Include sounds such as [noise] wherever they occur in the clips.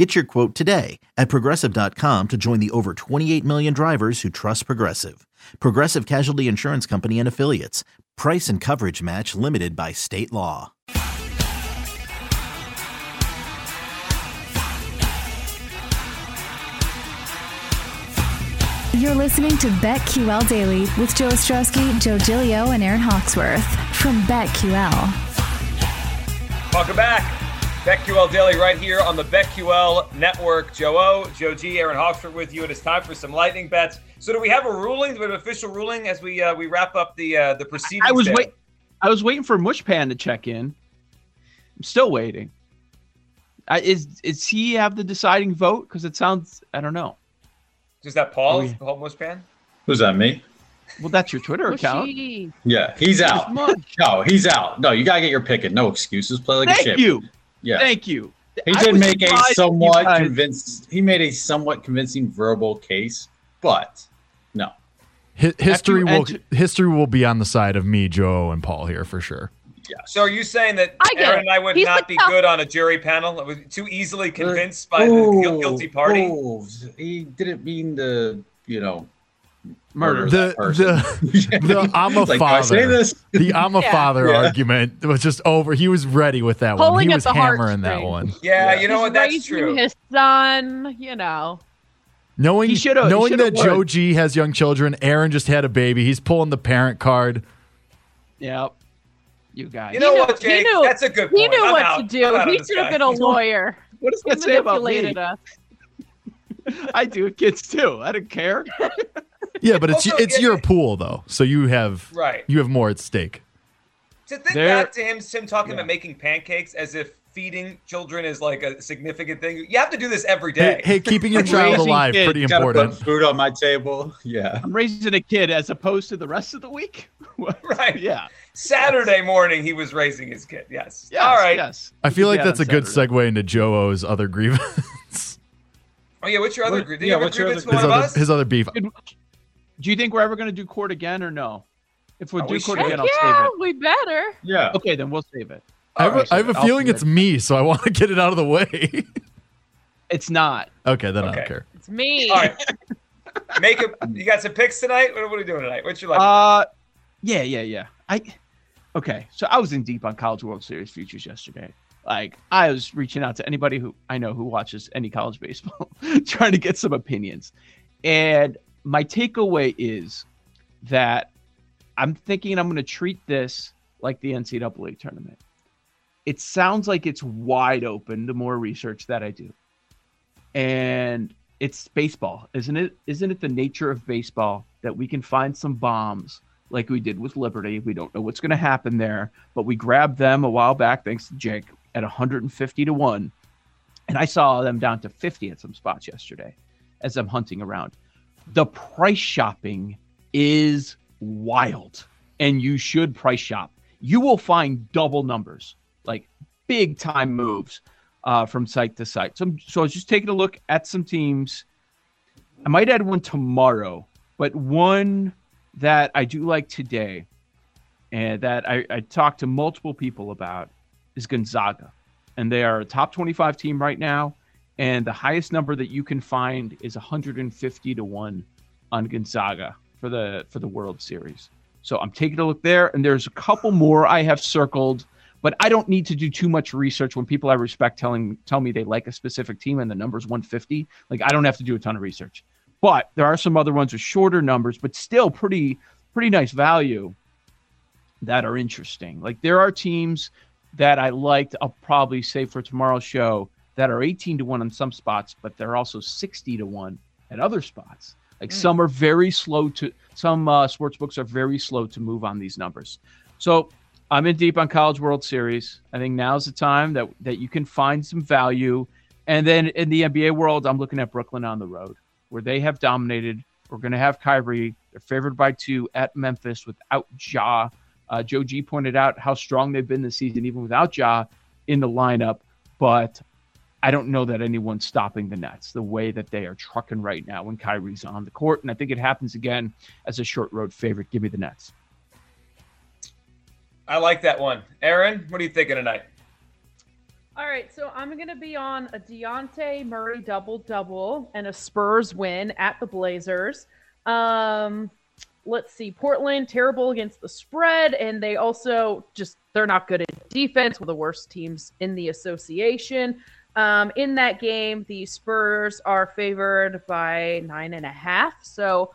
Get your quote today at progressive.com to join the over 28 million drivers who trust Progressive. Progressive Casualty Insurance Company and Affiliates. Price and coverage match limited by state law. You're listening to BetQL Daily with Joe Ostrowski, Joe Gilio, and Aaron Hawksworth from BetQL. Welcome back. BetQL Daily right here on the BetQL Network. Joe O, Joe G, Aaron Hawksworth with you. It is time for some lightning bets. So do we have a ruling? Do we have an official ruling as we uh, we wrap up the uh, the proceedings? I was there? wait. I was waiting for Mushpan to check in. I'm still waiting. I, is is he have the deciding vote? Because it sounds I don't know. Is that Paul? Oh, yeah. Paul Mushpan? Who's that? Me? Well, that's your Twitter account. Yeah, he's out. [laughs] No, he's out. No, you gotta get your pick in. No excuses. Play like a Thank champ. you. Yeah, Thank you. he did make a somewhat convinced. He made a somewhat convincing verbal case, but no. Hi- history will enter- history will be on the side of me, Joe, and Paul here for sure. So are you saying that I Aaron it. and I would He's not be tough- good on a jury panel? Was too easily convinced by the guilty party? Oh, he didn't mean to, you know, Murder. that The the [laughs] the I'm a Like, do say father. this? The I'm a Yeah. father Yeah. argument was just over. He was ready with that one. Pulling He at was the hammering that one. Yeah, Yeah. you know He's what? That's raising true. His son, you know. Knowing He shoulda- he knowing that won. Joe G has young children, Aaron just had a baby. He's pulling the parent card. Yep. You guys. You know knew- what, he Jake? knew- That's a good point. He knew I'm what out. to do. I'm out on He should have been a lawyer. [laughs] what does He that say about me? us. [laughs] I do kids too. I don't care. Yeah, but it's it's your yeah. pool though, so you have Right. you have more at stake. To think There- back to him, him talking about making pancakes as if feeding children is like a significant thing. You have to do this every day. Hey, hey, keeping your [laughs] child alive kids, pretty important. put food on my table. [laughs] Yeah. I'm raising a kid as opposed to the rest of the week. [laughs] Right. Yeah. Saturday morning, he was raising his kid. Yes. Yes, All right. Yes. I feel like Yeah, that's a good Saturday. segue into Joe O's other grievance. Oh yeah. What's your other What- group? Do yeah, you have a what's your grievance other- his other his other beef. Do you think we're ever going to do court again or no? If we Oh, do we court should. again, I'll yeah, save it. we better. Yeah. Okay, then we'll save it. I have, a, I have a I'll feeling it's it. me, so I want to get it out of the way. [laughs] It's not. okay, then I don't care. It's me. All right. [laughs] Make it. You got some picks tonight. What, what are we doing tonight? What's your like? Uh, yeah, yeah, yeah. I okay. So I was in deep on College World Series futures yesterday. Like I was reaching out to anybody who I know who watches any college baseball, [laughs] trying to get some opinions. And my takeaway is that I'm thinking I'm going to treat this like the NCAA tournament. It sounds like it's wide open the more research that I do. And it's baseball, isn't it? Isn't it the nature of baseball that we can find some bombs like we did with Liberty? We don't know what's going to happen there, but we grabbed them a while back, thanks to Jake, at 150 to 1. And I saw them down to 50 at some spots yesterday as I'm hunting around. The price shopping is wild, and you should price shop. You will find double numbers, like big time moves uh, from site to site. So, so I was just taking a look at some teams. I might add one tomorrow, but one that I do like today and that I, I talked to multiple people about is Gonzaga. And they are a top 25 team right now. And the highest number that you can find is 150 to 1 on Gonzaga for the for the World Series. So I'm taking a look there, and there's a couple more I have circled, but I don't need to do too much research when people I respect telling tell me they like a specific team and the number's 150. Like I don't have to do a ton of research. But there are some other ones with shorter numbers, but still pretty pretty nice value that are interesting. Like there are teams that I liked. I'll probably say for tomorrow's show that are 18 to one on some spots, but they're also 60 to one at other spots. Like some are very slow to some uh, sports books are very slow to move on these numbers. So I'm in deep on College World Series. I think now's the time that that you can find some value. And then in the NBA world, I'm looking at Brooklyn on the road, where they have dominated We're going to have Kyrie. They're favored by two at Memphis without Ja. Uh, Joe G pointed out how strong they've been this season, even without Ja in the lineup. But I don't know that anyone's stopping the Nets the way that they are trucking right now when Kyrie's on the court. And I think it happens again as a short road favorite. Give me the Nets. I like that one. Aaron, what are you thinking tonight? All right, so I'm going to be on a Dejounte Murray double double and a Spurs win at the Blazers. Um, let's see, Portland terrible against the spread, and they also just they're not good at defense. One of the worst teams in the association. Um, in that game, the Spurs are favored by nine and a half. So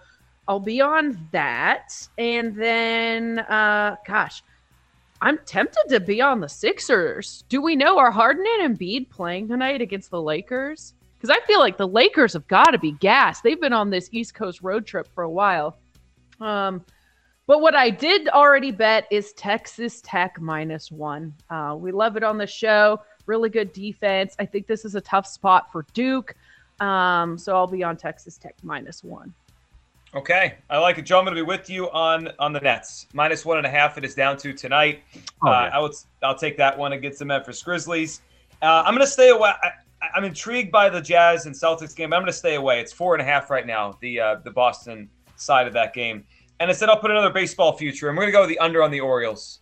I'll be on that. And then, uh, gosh, I'm tempted to be on the Sixers. Do we know are Harden and Embiid playing tonight against the Lakers? Because I feel like the Lakers have got to be gassed. They've been on this East Coast road trip for a while. Um, but what I did already bet is Texas Tech minus one. Uh, we love it on the show. Really good defense. I think this is a tough spot for Duke. Um, so I'll be on Texas Tech minus one. Okay, I like it, Joe. I'm going to be with you on on the Nets minus one and a half. It is down to tonight. Oh, uh. I would I'll take that one against the Memphis Grizzlies. Uh, I'm going to stay away. I, I'm intrigued by the Jazz and Celtics game. But I'm going to stay away. It's four and a half right now. The uh, the Boston side of that game. And instead, I'll put another baseball future. And we're going to go with the under on the Orioles.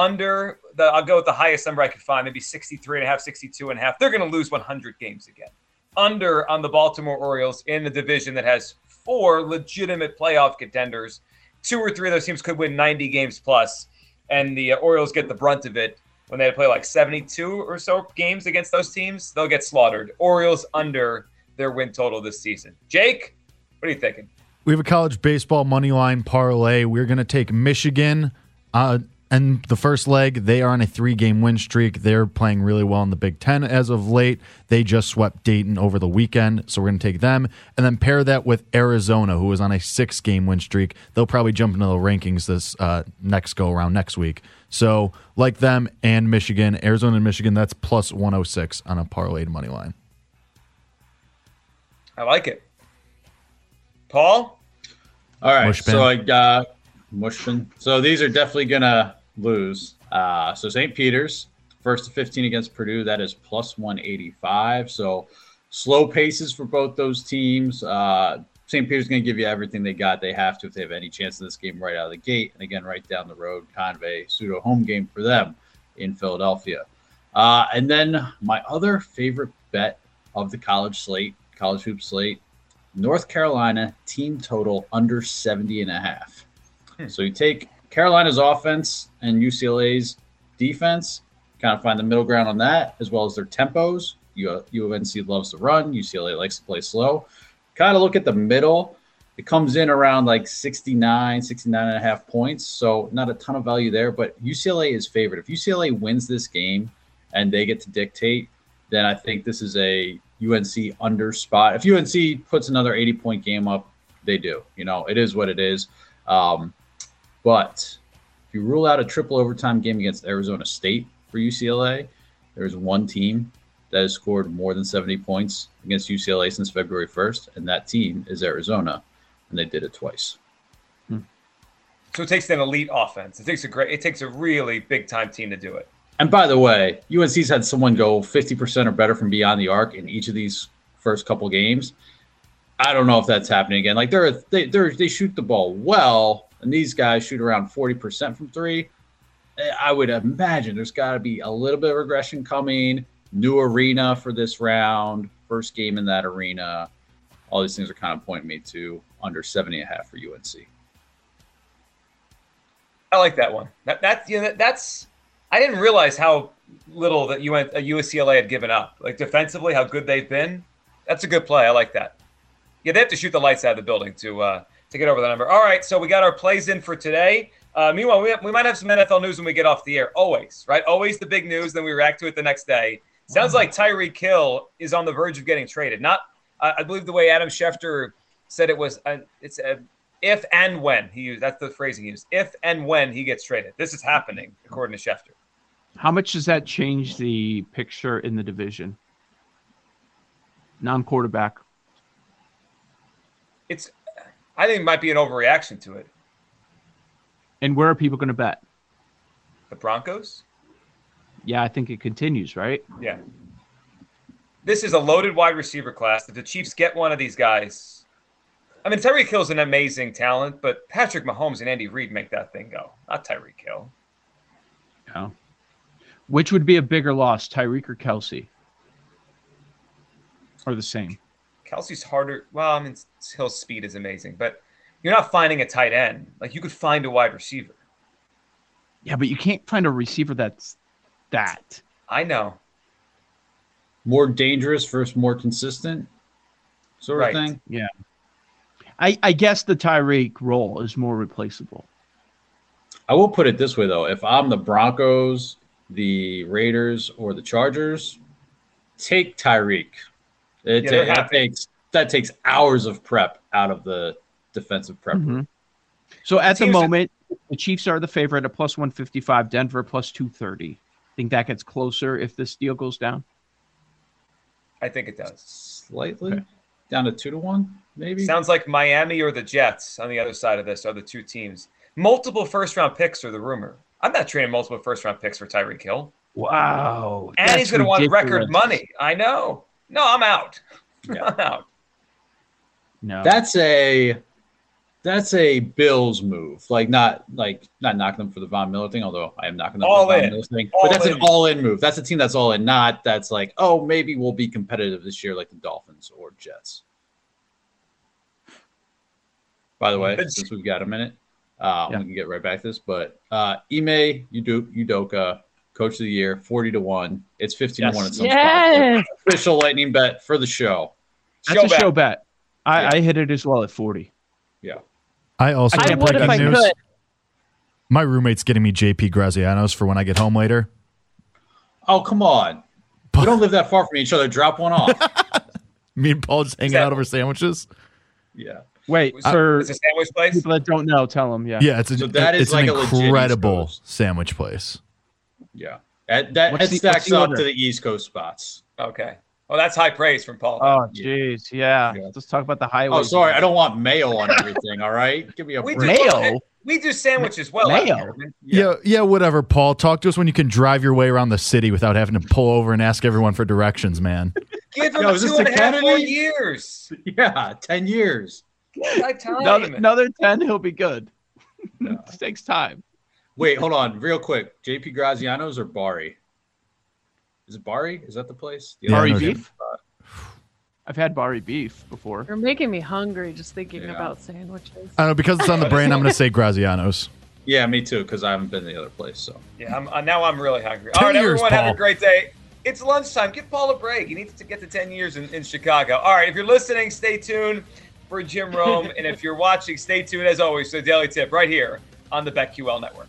Under the, I'll go with the highest number I could find, maybe 63 and a half, 62 and a half. They're going to lose 100 games again. Under on the Baltimore Orioles in the division that has four legitimate playoff contenders. Two or three of those teams could win 90 games plus, and the uh, Orioles get the brunt of it when they play like 72 or so games against those teams. They'll get slaughtered. Orioles under their win total this season. Jake, what are you thinking? We have a college baseball money line parlay. We're going to take Michigan. Uh, and the first leg, they are on a three game win streak. They're playing really well in the Big Ten as of late. They just swept Dayton over the weekend. So we're going to take them. And then pair that with Arizona, who is on a six game win streak. They'll probably jump into the rankings this uh, next go around next week. So, like them and Michigan, Arizona and Michigan, that's plus 106 on a parlayed money line. I like it. Paul? All right, Mushbin. so I got Mushbin. So these are definitely gonna lose. Uh, so St. Peter's first to 15 against Purdue, that is plus 185. So slow paces for both those teams. Uh, St. Peter's going to give you everything they got. They have to if they have any chance in this game right out of the gate. And again, right down the road, kind of a pseudo home game for them in Philadelphia. Uh, and then my other favorite bet of the college slate, college hoop slate, North Carolina team total under 70 and a half. So you take Carolina's offense and UCLA's defense, kind of find the middle ground on that, as well as their tempos. U- UNC loves to run, UCLA likes to play slow. Kind of look at the middle. It comes in around like 69, 69 and a half points. So not a ton of value there, but UCLA is favored. If UCLA wins this game and they get to dictate, then I think this is a UNC under spot. If UNC puts another 80 point game up, they do. You know, it is what it is. Um, but if you rule out a triple overtime game against Arizona State for UCLA, there's one team that has scored more than 70 points against UCLA since February 1st, and that team is Arizona, and they did it twice. Hmm. So it takes an elite offense. It takes a great. It takes a really big time team to do it. And by the way, UNC's had someone go 50% or better from beyond the arc in each of these first couple games. I don't know if that's happening again. Like they're they they're, they shoot the ball well, and these guys shoot around 40% from three. Eh, I would imagine there's got to be a little bit of regression coming. New arena for this round, first game in that arena. All these things are kind of pointing me to under 70 and a half for UNC. I like that one. That that's you know, that, that's. I didn't realize how little that you went uh, UCLA had given up. Like defensively, how good they've been. That's a good play. I like that. Yeah, they have to shoot the lights out of the building to uh, to get over the number. All right, so we got our plays in for today. Uh, meanwhile, we, we might have some NFL news when we get off the air. Always, right? Always the big news. Then we react to it the next day. Sounds like Tyreek Hill is on the verge of getting traded. Not, I I believe the way Adam Schefter said it was. Uh, it's a if and when he used. That's the phrasing he used. If and when he gets traded. This is happening according to Schefter. How much does that change the picture in the division? Non quarterback. It's. I think it might be an overreaction to it. And where are people going to bet? The Broncos? Yeah, I think it continues, right? Yeah. This is a loaded wide receiver class. If the Chiefs get one of these guys, I mean, Tyreek Hill's an amazing talent, but Patrick Mahomes and Andy Reid make that thing go, not Tyreek Hill. Yeah. Which would be a bigger loss, Tyreek or Kelce? Or the same? Kelce's harder. Well, I mean, Hill's speed is amazing, but you're not finding a tight end. Like you could find a wide receiver. Yeah, but you can't find a receiver that's that. I know. More dangerous versus more consistent sort Right. of thing. Yeah. I, I guess the Tyreek role is more replaceable. I will put it this way though: if I'm the Broncos, the Raiders, or the Chargers, take Tyreek. It, Yeah, they're that takes that takes hours of prep out of the defensive prep. room. Mhm. So at the Teams that- moment, the Chiefs are the favorite at plus 155, Denver plus 230. Think that gets closer if this deal goes down? I think it does. Slightly Okay. down to two to one, maybe. Sounds like Miami or the Jets on the other side of this are the two teams. Multiple first round picks are the rumor. I'm not trading multiple first round picks for Tyreek Hill. Wow. And he's going to want record money. I know. No, I'm out. [laughs] I'm out. No. That's a that's a Bills move. Like not like not knocking them for the Von Miller thing, although I am knocking them All for the in. Von Miller thing. All but that's in. an all in move. That's a team that's all in, not that's like, oh, maybe we'll be competitive this year like the Dolphins or Jets. By the way, But- since we've got a minute, uh, Yeah. we can get right back to this. But uh Ime Udo- Udoka, coach of the year, 40 to 1. It's 15 Yes. to 1 in some Yes. spots. Official lightning bet for the show. That's Show a back. show bet. I, Yeah. I hit it as well at 40. Yeah. I also I I got would if I news. could. My roommate's getting me JP Grazianos for when I get home later. Oh, come on. We don't live that far from each other. Drop one off. [laughs] Me and Paul just hanging out over sandwiches. yeah. Wait, Was- for It's a sandwich place. people that don't know, tell them. Yeah. Yeah, it's, a, So that is it's like an a incredible Coast. sandwich place. Yeah. That, that, What's that the- stacks the up order? to the East Coast spots. Okay. Oh, that's high praise from Paul. Oh, jeez. Yeah. Yeah. Let's talk about the highway. Oh, sorry. I don't want mayo on everything. All right. Give me a We break. do- Mayo? we do sandwiches well. Mayo? here, man. Yeah. yeah, whatever, Paul. Talk to us when you can drive your way around the city without having to pull over and ask everyone for directions, man. [laughs] Give him Yo, is this two and the a half more years. Yeah. 10 years. Time. Another, another 10, he'll be good. It [laughs] takes time. Wait, hold on. Real quick. JP Graziano's or Bari? Is it Bari? Is that the place? The Yeah, Bari beef? I've had Bari beef before. You're making me hungry just thinking Yeah. about sandwiches. I don't know, because it's on the brain, I'm going to say Grazianos. Yeah, me too, because I haven't been to the other place. So Yeah, I'm, uh, now I'm really hungry. Ten All right, years, everyone, have a great day. It's lunchtime. Give Paul a break. He needs to get to 10 years in, in Chicago. All right, if you're listening, stay tuned for Jim Rome. [laughs] and if you're watching, stay tuned as always for the Daily Tip right here on the BetQL Network.